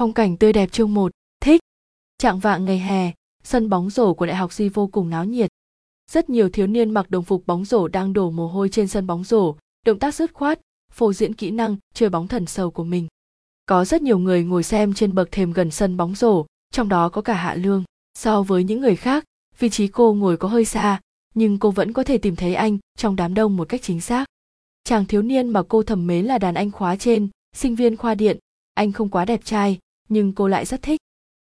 Phong cảnh tươi đẹp chương 1, thích. Trạng vạng ngày hè, sân bóng rổ của Đại học Di vô cùng náo nhiệt. Rất nhiều thiếu niên mặc đồng phục bóng rổ đang đổ mồ hôi trên sân bóng rổ, động tác dứt khoát, phô diễn kỹ năng chơi bóng thần sầu của mình. Có rất nhiều người ngồi xem trên bậc thềm gần sân bóng rổ, trong đó có cả Hạ Lương. So với những người khác, vị trí cô ngồi có hơi xa, nhưng cô vẫn có thể tìm thấy anh trong đám đông một cách chính xác. Chàng thiếu niên mà cô thầm mến là đàn anh khóa trên, sinh viên khoa điện, anh không quá đẹp trai, nhưng cô lại rất thích.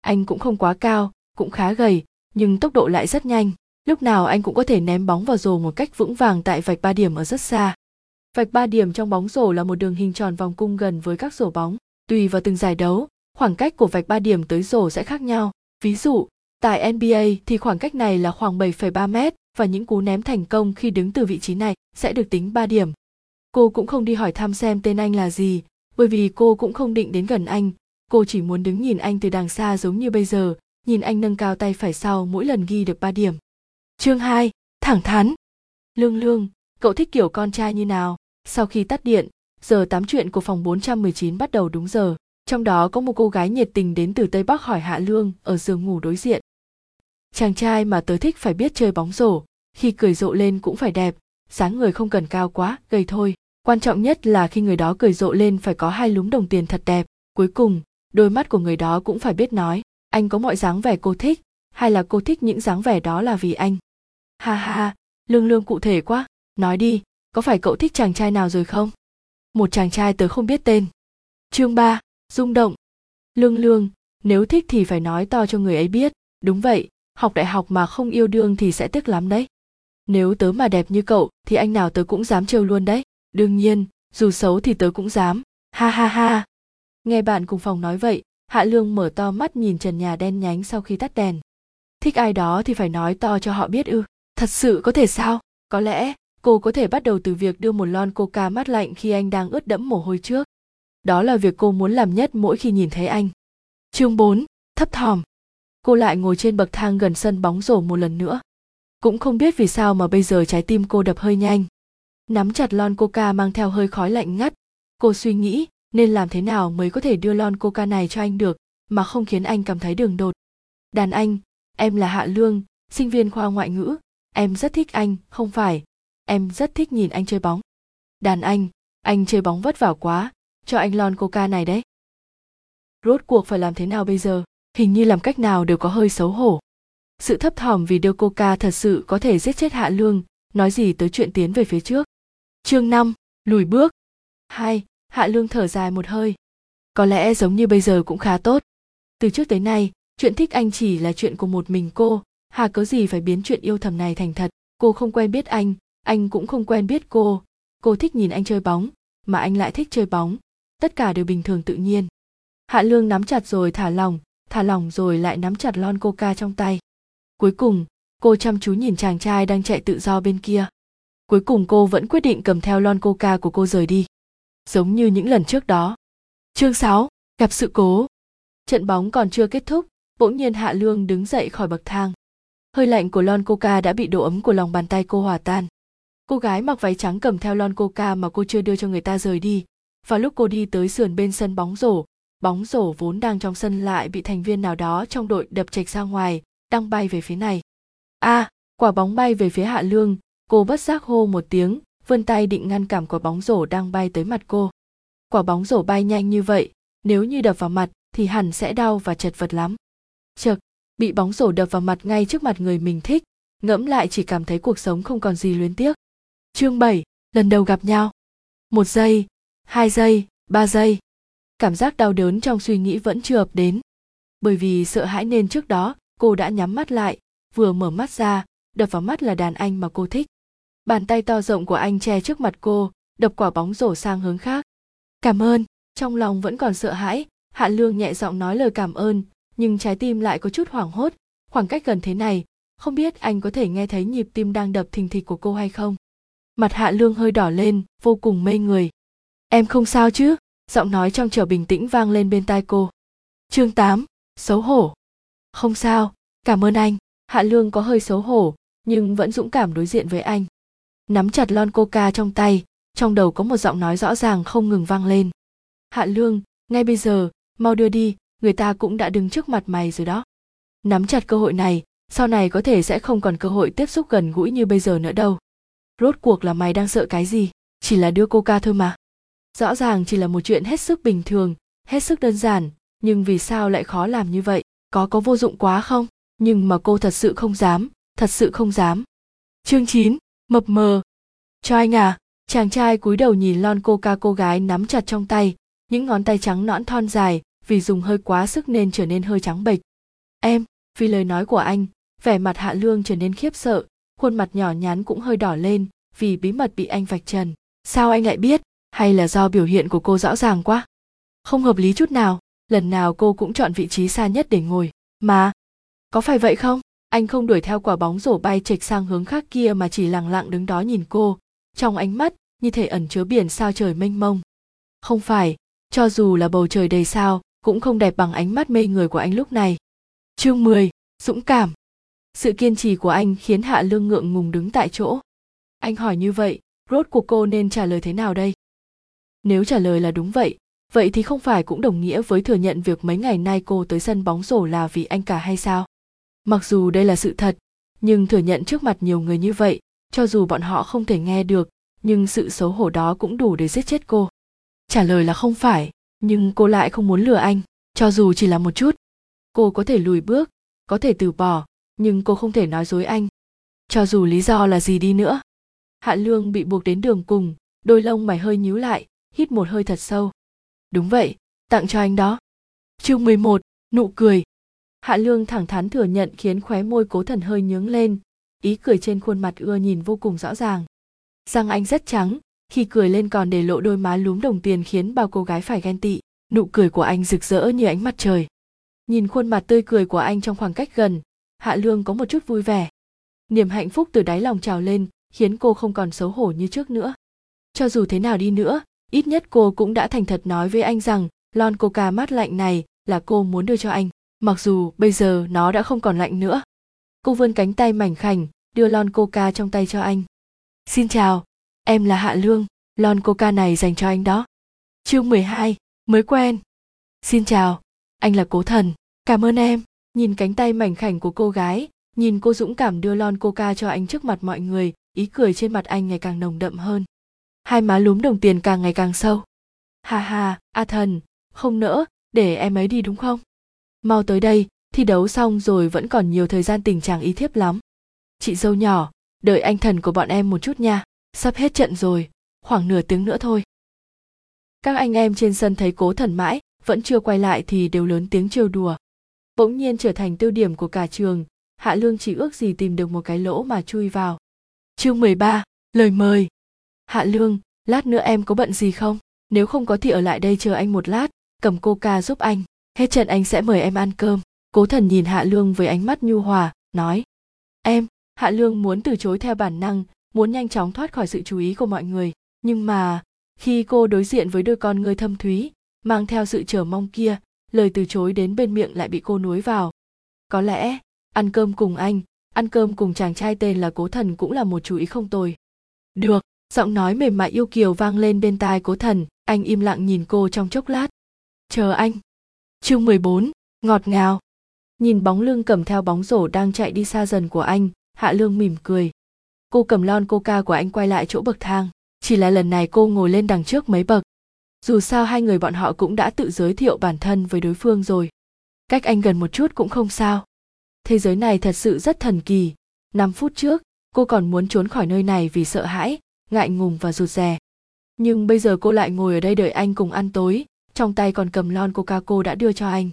Anh cũng không quá cao, cũng khá gầy, nhưng tốc độ lại rất nhanh. Lúc nào anh cũng có thể ném bóng vào rổ một cách vững vàng tại vạch ba điểm ở rất xa. Vạch ba điểm trong bóng rổ là một đường hình tròn vòng cung gần với các rổ bóng. Tùy vào từng giải đấu, khoảng cách của vạch ba điểm tới rổ sẽ khác nhau. Ví dụ, tại NBA thì khoảng cách này là khoảng 7,3 mét và những cú ném thành công khi đứng từ vị trí này sẽ được tính 3 điểm. Cô cũng không đi hỏi thăm xem tên anh là gì, bởi vì cô cũng không định đến gần anh, cô chỉ muốn đứng nhìn anh từ đằng xa giống như bây giờ, nhìn anh nâng cao tay phải sau mỗi lần ghi được 3 điểm. Chương 2, thẳng thắn. Lương Lương, cậu thích kiểu con trai như nào? Sau khi tắt điện, giờ tám chuyện của phòng 419 bắt đầu đúng giờ. Trong đó có một cô gái nhiệt tình đến từ Tây Bắc hỏi Hạ Lương ở giường ngủ đối diện. Chàng trai mà tớ thích phải biết chơi bóng rổ, khi cười rộ lên cũng phải đẹp, dáng người không cần cao quá, gầy thôi. Quan trọng nhất là khi người đó cười rộ lên phải có hai lúm đồng tiền thật đẹp. Cuối cùng, đôi mắt của người đó cũng phải biết nói, anh có mọi dáng vẻ cô thích, hay là cô thích những dáng vẻ đó là vì anh. Ha ha ha, lương lương cụ thể quá, nói đi, có phải cậu thích chàng trai nào rồi không? Một chàng trai tớ không biết tên. Chương ba, rung động. Lương lương, nếu thích thì phải nói to cho người ấy biết, đúng vậy, học đại học mà không yêu đương thì sẽ tiếc lắm đấy. Nếu tớ mà đẹp như cậu thì anh nào tớ cũng dám trêu luôn đấy. Đương nhiên, dù xấu thì tớ cũng dám. Ha ha ha. Nghe bạn cùng phòng nói vậy, Hạ Lương mở to mắt nhìn trần nhà đen nhánh sau khi tắt đèn. Thích ai đó thì phải nói to cho họ biết ư. Thật sự có thể sao? Có lẽ, cô có thể bắt đầu từ việc đưa một lon coca mát lạnh khi anh đang ướt đẫm mồ hôi trước. Đó là việc cô muốn làm nhất mỗi khi nhìn thấy anh. Chương 4, thấp thỏm. Cô lại ngồi trên bậc thang gần sân bóng rổ một lần nữa. Cũng không biết vì sao mà bây giờ trái tim cô đập hơi nhanh. Nắm chặt lon coca mang theo hơi khói lạnh ngắt. Cô suy nghĩ nên làm thế nào mới có thể đưa lon coca này cho anh được mà không khiến anh cảm thấy đường đột. Đàn anh, em là Hạ Lương, sinh viên khoa ngoại ngữ, em rất thích anh, không phải, em rất thích nhìn anh chơi bóng. Đàn anh, anh chơi bóng vất vả quá, cho anh lon coca này đấy. Rốt cuộc phải làm thế nào bây giờ, hình như làm cách nào đều có hơi xấu hổ. Sự thấp thỏm vì đưa coca thật sự có thể giết chết Hạ Lương, nói gì tới chuyện tiến về phía trước. Chương 5, lùi bước. 2. Hạ Lương thở dài một hơi. Có lẽ giống như bây giờ cũng khá tốt. Từ trước tới nay, chuyện thích anh chỉ là chuyện của một mình cô, hà có gì phải biến chuyện yêu thầm này thành thật. Cô không quen biết anh, anh cũng không quen biết cô. Cô thích nhìn anh chơi bóng, mà anh lại thích chơi bóng. Tất cả đều bình thường tự nhiên. Hạ Lương nắm chặt rồi thả lỏng, thả lỏng rồi lại nắm chặt lon coca trong tay. Cuối cùng, cô chăm chú nhìn chàng trai đang chạy tự do bên kia. Cuối cùng cô vẫn quyết định cầm theo lon coca của cô rời đi. Giống như những lần trước đó. Chương 6, gặp sự cố. Trận bóng còn chưa kết thúc, bỗng nhiên Hạ Lương đứng dậy khỏi bậc thang. Hơi lạnh của lon coca đã bị độ ấm của lòng bàn tay cô hòa tan. Cô gái mặc váy trắng cầm theo lon coca mà cô chưa đưa cho người ta rời đi. Và lúc cô đi tới sườn bên sân bóng rổ, bóng rổ vốn đang trong sân lại bị thành viên nào đó trong đội đập chệch ra ngoài, đang bay về phía này. A, à, quả bóng bay về phía Hạ Lương, cô bất giác hô một tiếng vươn tay định ngăn cản quả bóng rổ đang bay tới mặt cô. Quả bóng rổ bay nhanh như vậy nếu như đập vào mặt thì hẳn sẽ đau và chật vật lắm. Chật bị bóng rổ đập vào mặt ngay trước mặt người mình thích ngẫm lại chỉ cảm thấy cuộc sống không còn gì luyến tiếc. Chương 7, lần đầu gặp nhau. Một giây hai giây ba giây. Cảm giác đau đớn trong suy nghĩ vẫn chưa ập đến. Bởi vì sợ hãi nên trước đó cô đã nhắm mắt lại vừa mở mắt ra đập vào mắt là đàn anh mà cô thích bàn tay to rộng của anh che trước mặt cô đập quả bóng rổ sang hướng khác. Cảm ơn. Trong lòng vẫn còn sợ hãi hạ lương nhẹ giọng nói lời cảm ơn nhưng trái tim lại có chút hoảng hốt. Khoảng cách gần thế này không biết anh có thể nghe thấy nhịp tim đang đập thình thịch của cô hay không. Mặt hạ lương hơi đỏ lên vô cùng mê người. Em không sao chứ? Giọng nói trong trở bình tĩnh vang lên bên tai cô. Chương 8, xấu hổ. Không sao cảm ơn anh. Hạ lương có hơi xấu hổ nhưng vẫn dũng cảm đối diện với anh nắm chặt lon coca trong tay trong đầu có một giọng nói rõ ràng không ngừng vang lên. Hạ lương ngay bây giờ mau đưa đi người ta cũng đã đứng trước mặt mày rồi đó. Nắm chặt cơ hội này sau này có thể sẽ không còn cơ hội tiếp xúc gần gũi như bây giờ nữa đâu. Rốt cuộc là mày đang sợ cái gì? Chỉ là đưa coca thôi mà. Rõ ràng chỉ là một chuyện hết sức bình thường hết sức đơn giản nhưng vì sao lại khó làm như vậy? Có có vô dụng quá không? Nhưng mà cô thật sự không dám thật sự không dám. Chương 9, mập mờ. Cho anh à chàng trai cúi đầu nhìn lon coca cô gái nắm chặt trong tay, những ngón tay trắng nõn thon dài vì dùng hơi quá sức nên trở nên hơi trắng bệch. Em, vì lời nói của anh, vẻ mặt hạ lương trở nên khiếp sợ, khuôn mặt nhỏ nhắn cũng hơi đỏ lên vì bí mật bị anh vạch trần. Sao anh lại biết? Hay là do biểu hiện của cô rõ ràng quá? Không hợp lý chút nào, lần nào cô cũng chọn vị trí xa nhất để ngồi. Mà, có phải vậy không? Anh không đuổi theo quả bóng rổ bay chệch sang hướng khác kia mà chỉ lặng lặng đứng đó nhìn cô. Trong ánh mắt như thể ẩn chứa biển sao trời mênh mông. Không phải cho dù là bầu trời đầy sao cũng không đẹp bằng ánh mắt mê người của anh lúc này. Chương 10, dũng cảm. Sự kiên trì của anh khiến hạ lương ngượng ngùng đứng tại chỗ. Anh hỏi như vậy rốt cuộc cô nên trả lời thế nào đây? Nếu trả lời là đúng vậy vậy thì không phải cũng đồng nghĩa với thừa nhận việc mấy ngày nay cô tới sân bóng rổ là vì anh cả hay sao? Mặc dù đây là sự thật nhưng thừa nhận trước mặt nhiều người như vậy cho dù bọn họ không thể nghe được nhưng sự xấu hổ đó cũng đủ để giết chết cô. Trả lời là không phải nhưng cô lại không muốn lừa anh cho dù chỉ là một chút. Cô có thể lùi bước có thể từ bỏ nhưng cô không thể nói dối anh. Cho dù lý do là gì đi nữa hạ lương bị buộc đến đường cùng đôi lông mày hơi nhíu lại hít một hơi thật sâu. Đúng vậy tặng cho anh đó. Chương 11, nụ cười hạ lương thẳng thắn thừa nhận khiến khóe môi cố thần hơi nhướng lên. Ý cười trên khuôn mặt ưa nhìn vô cùng rõ ràng. Răng anh rất trắng, khi cười lên còn để lộ đôi má lúm đồng tiền khiến bao cô gái phải ghen tị. Nụ cười của anh rực rỡ như ánh mặt trời. Nhìn khuôn mặt tươi cười của anh trong khoảng cách gần, hạ lương có một chút vui vẻ. Niềm hạnh phúc từ đáy lòng trào lên, khiến cô không còn xấu hổ như trước nữa. Cho dù thế nào đi nữa, ít nhất cô cũng đã thành thật nói với anh rằng, lon coca mát lạnh này là cô muốn đưa cho anh mặc dù bây giờ nó đã không còn lạnh nữa. Cô vươn cánh tay mảnh khảnh đưa lon coca trong tay cho anh. Xin chào em là hạ lương lon coca này dành cho anh đó. Chương 12, mới quen. Xin chào anh là cố thần cảm ơn em. Nhìn cánh tay mảnh khảnh của cô gái nhìn cô dũng cảm đưa lon coca cho anh trước mặt mọi người ý cười trên mặt anh ngày càng nồng đậm hơn. Hai má lúm đồng tiền càng ngày càng sâu. Hà hà a thần không nỡ để em ấy đi đúng không? Mau tới đây thi đấu xong rồi vẫn còn nhiều thời gian tình trạng ý thiếp lắm. Chị dâu nhỏ đợi anh thần của bọn em một chút nha sắp hết trận rồi khoảng nửa tiếng nữa thôi. Các anh em trên sân thấy cố thần mãi vẫn chưa quay lại thì đều lớn tiếng trêu đùa. Bỗng nhiên trở thành tiêu điểm của cả trường hạ lương chỉ ước gì tìm được một cái lỗ mà chui vào. Chương 13, lời mời. Hạ lương lát nữa em có bận gì không? Nếu không có thì ở lại đây chờ anh một lát cầm coca giúp anh hết trận anh sẽ mời em ăn cơm. Cố thần nhìn hạ lương với ánh mắt nhu hòa, nói, em, hạ lương muốn từ chối theo bản năng, muốn nhanh chóng thoát khỏi sự chú ý của mọi người. Nhưng mà, khi cô đối diện với đôi con ngươi thâm thúy, mang theo sự chờ mong kia, lời từ chối đến bên miệng lại bị cô nuối vào. Có lẽ, ăn cơm cùng anh, ăn cơm cùng chàng trai tên là cố thần cũng là một chú ý không tồi. Được. Giọng nói mềm mại yêu kiều vang lên bên tai cố thần, anh im lặng nhìn cô trong chốc lát. Chờ anh chương 14, ngọt ngào. Nhìn bóng lưng cầm theo bóng rổ đang chạy đi xa dần của anh hạ lương mỉm cười. Cô cầm lon coca của anh quay lại chỗ bậc thang chỉ là lần này cô ngồi lên đằng trước mấy bậc. Dù sao hai người bọn họ cũng đã tự giới thiệu bản thân với đối phương rồi. Cách anh gần một chút cũng không sao. Thế giới này thật sự rất thần kỳ. Năm phút trước cô còn muốn trốn khỏi nơi này vì sợ hãi ngại ngùng và rụt rè. Nhưng bây giờ cô lại ngồi ở đây đợi anh cùng ăn tối trong tay còn cầm lon coca cô đã đưa cho anh.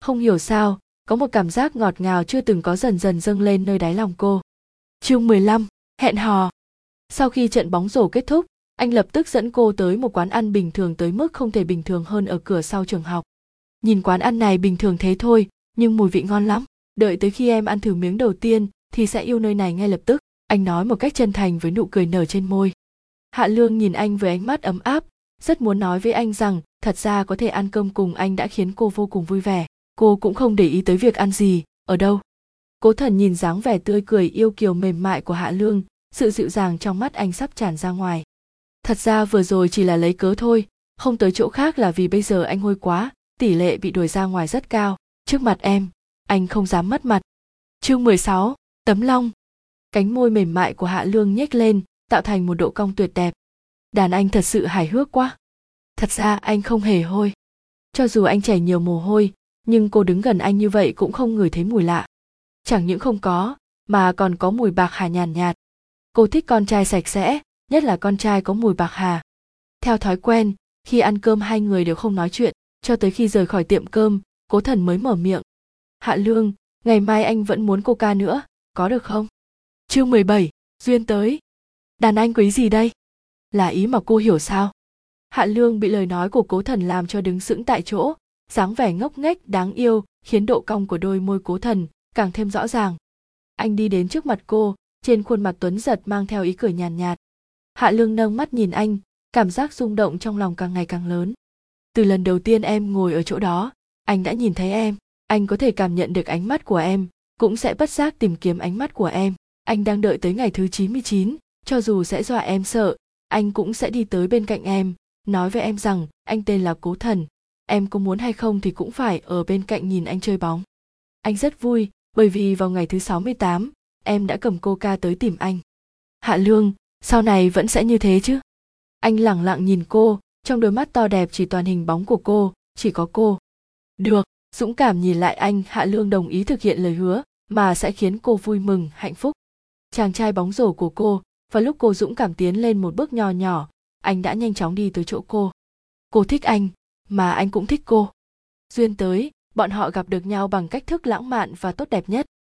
Không hiểu sao có một cảm giác ngọt ngào chưa từng có dần dần dâng lên nơi đáy lòng cô. Chương 15, hẹn hò. Sau khi trận bóng rổ kết thúc anh lập tức dẫn cô tới một quán ăn bình thường tới mức không thể bình thường hơn ở cửa sau trường học. Nhìn quán ăn này bình thường thế thôi nhưng mùi vị ngon lắm. Đợi tới khi em ăn thử miếng đầu tiên thì sẽ yêu nơi này ngay lập tức. Anh nói một cách chân thành với nụ cười nở trên môi. Hạ lương nhìn anh với ánh mắt ấm áp rất muốn nói với anh rằng thật ra có thể ăn cơm cùng anh đã khiến cô vô cùng vui vẻ. Cô cũng không để ý tới việc ăn gì. Ở đâu? Cố thần nhìn dáng vẻ tươi cười yêu kiều mềm mại của hạ lương sự dịu dàng trong mắt anh sắp tràn ra ngoài. Thật ra vừa rồi chỉ là lấy cớ thôi không tới chỗ khác là vì bây giờ anh hôi quá tỷ lệ bị đuổi ra ngoài rất cao. Trước mặt em anh không dám mất mặt. Chương 16, tấm long. Cánh môi mềm mại của hạ lương nhếch lên tạo thành một độ cong tuyệt đẹp. Đàn anh thật sự hài hước quá thật ra anh không hề hôi. Cho dù anh chảy nhiều mồ hôi nhưng cô đứng gần anh như vậy cũng không ngửi thấy mùi lạ. Chẳng những không có mà còn có mùi bạc hà nhàn nhạt. Cô thích con trai sạch sẽ nhất là con trai có mùi bạc hà. Theo thói quen khi ăn cơm hai người đều không nói chuyện cho tới khi rời khỏi tiệm cơm cố thần mới mở miệng. Hạ lương ngày mai anh vẫn muốn coca nữa có được không? Chương 17, duyên tới. Đàn anh quý gì đây? Là ý mà cô hiểu sao? Hạ lương bị lời nói của cố thần làm cho đứng sững tại chỗ dáng vẻ ngốc nghếch đáng yêu khiến độ cong của đôi môi cố thần càng thêm rõ ràng. Anh đi đến trước mặt cô trên khuôn mặt tuấn giật mang theo ý cười nhàn nhạt, nhạt hạ lương nâng mắt nhìn anh cảm giác rung động trong lòng càng ngày càng lớn. Từ lần đầu tiên em ngồi ở chỗ đó anh đã nhìn thấy em anh có thể cảm nhận được ánh mắt của em cũng sẽ bất giác tìm kiếm ánh mắt của em. Anh đang đợi tới ngày thứ 99, cho dù sẽ dọa em sợ anh cũng sẽ đi tới bên cạnh em nói với em rằng anh tên là cố thần em có muốn hay không thì cũng phải ở bên cạnh nhìn anh chơi bóng anh rất vui bởi vì vào ngày thứ 68, em đã cầm cô ca tới tìm anh. Hạ Lương, sau này vẫn sẽ như thế chứ? Anh lẳng lặng nhìn cô, trong đôi mắt to đẹp chỉ toàn hình bóng của cô, chỉ có cô. Được, dũng cảm nhìn lại anh, Hạ Lương đồng ý thực hiện lời hứa, mà sẽ khiến cô vui mừng, hạnh phúc. Chàng trai bóng rổ của cô, và lúc cô dũng cảm tiến lên một bước nhỏ nhỏ, anh đã nhanh chóng đi tới chỗ cô. Cô thích anh, mà anh cũng thích cô. Duyên tới, bọn họ gặp được nhau bằng cách thức lãng mạn và tốt đẹp nhất